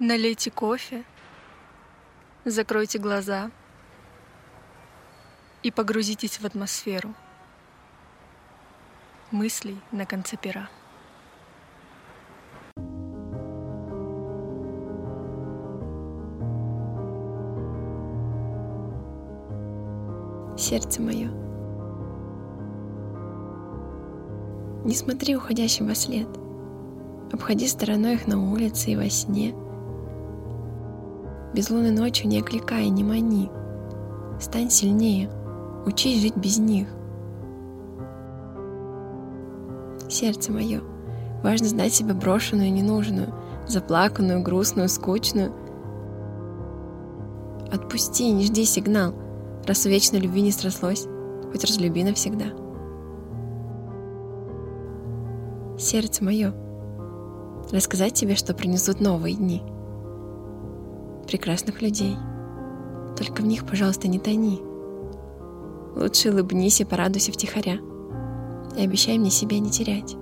Налейте кофе, закройте глаза и погрузитесь в атмосферу мыслей на конце пера. Сердце мое, не смотри уходящим во след, обходи стороной их на улице и во сне — Безлунной ночью не окликай, не мани. Стань сильнее, учись жить без них. Сердце мое, важно знать себя брошенную и ненужную, заплаканную, грустную, скучную. Отпусти, не жди сигнал, раз у вечной любви не срослось, хоть разлюби навсегда. Сердце мое, рассказать тебе, что принесут новые дни — прекрасных людей. Только в них, пожалуйста, не тони. Лучше улыбнись и порадуйся втихаря. И обещай мне себя не терять.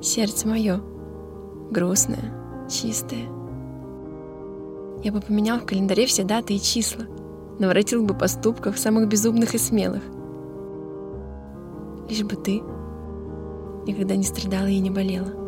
Сердце мое грустное, чистое. Я бы поменял в календаре все даты и числа, наворотил бы поступков самых безумных и смелых. Лишь бы ты никогда не страдала и не болела.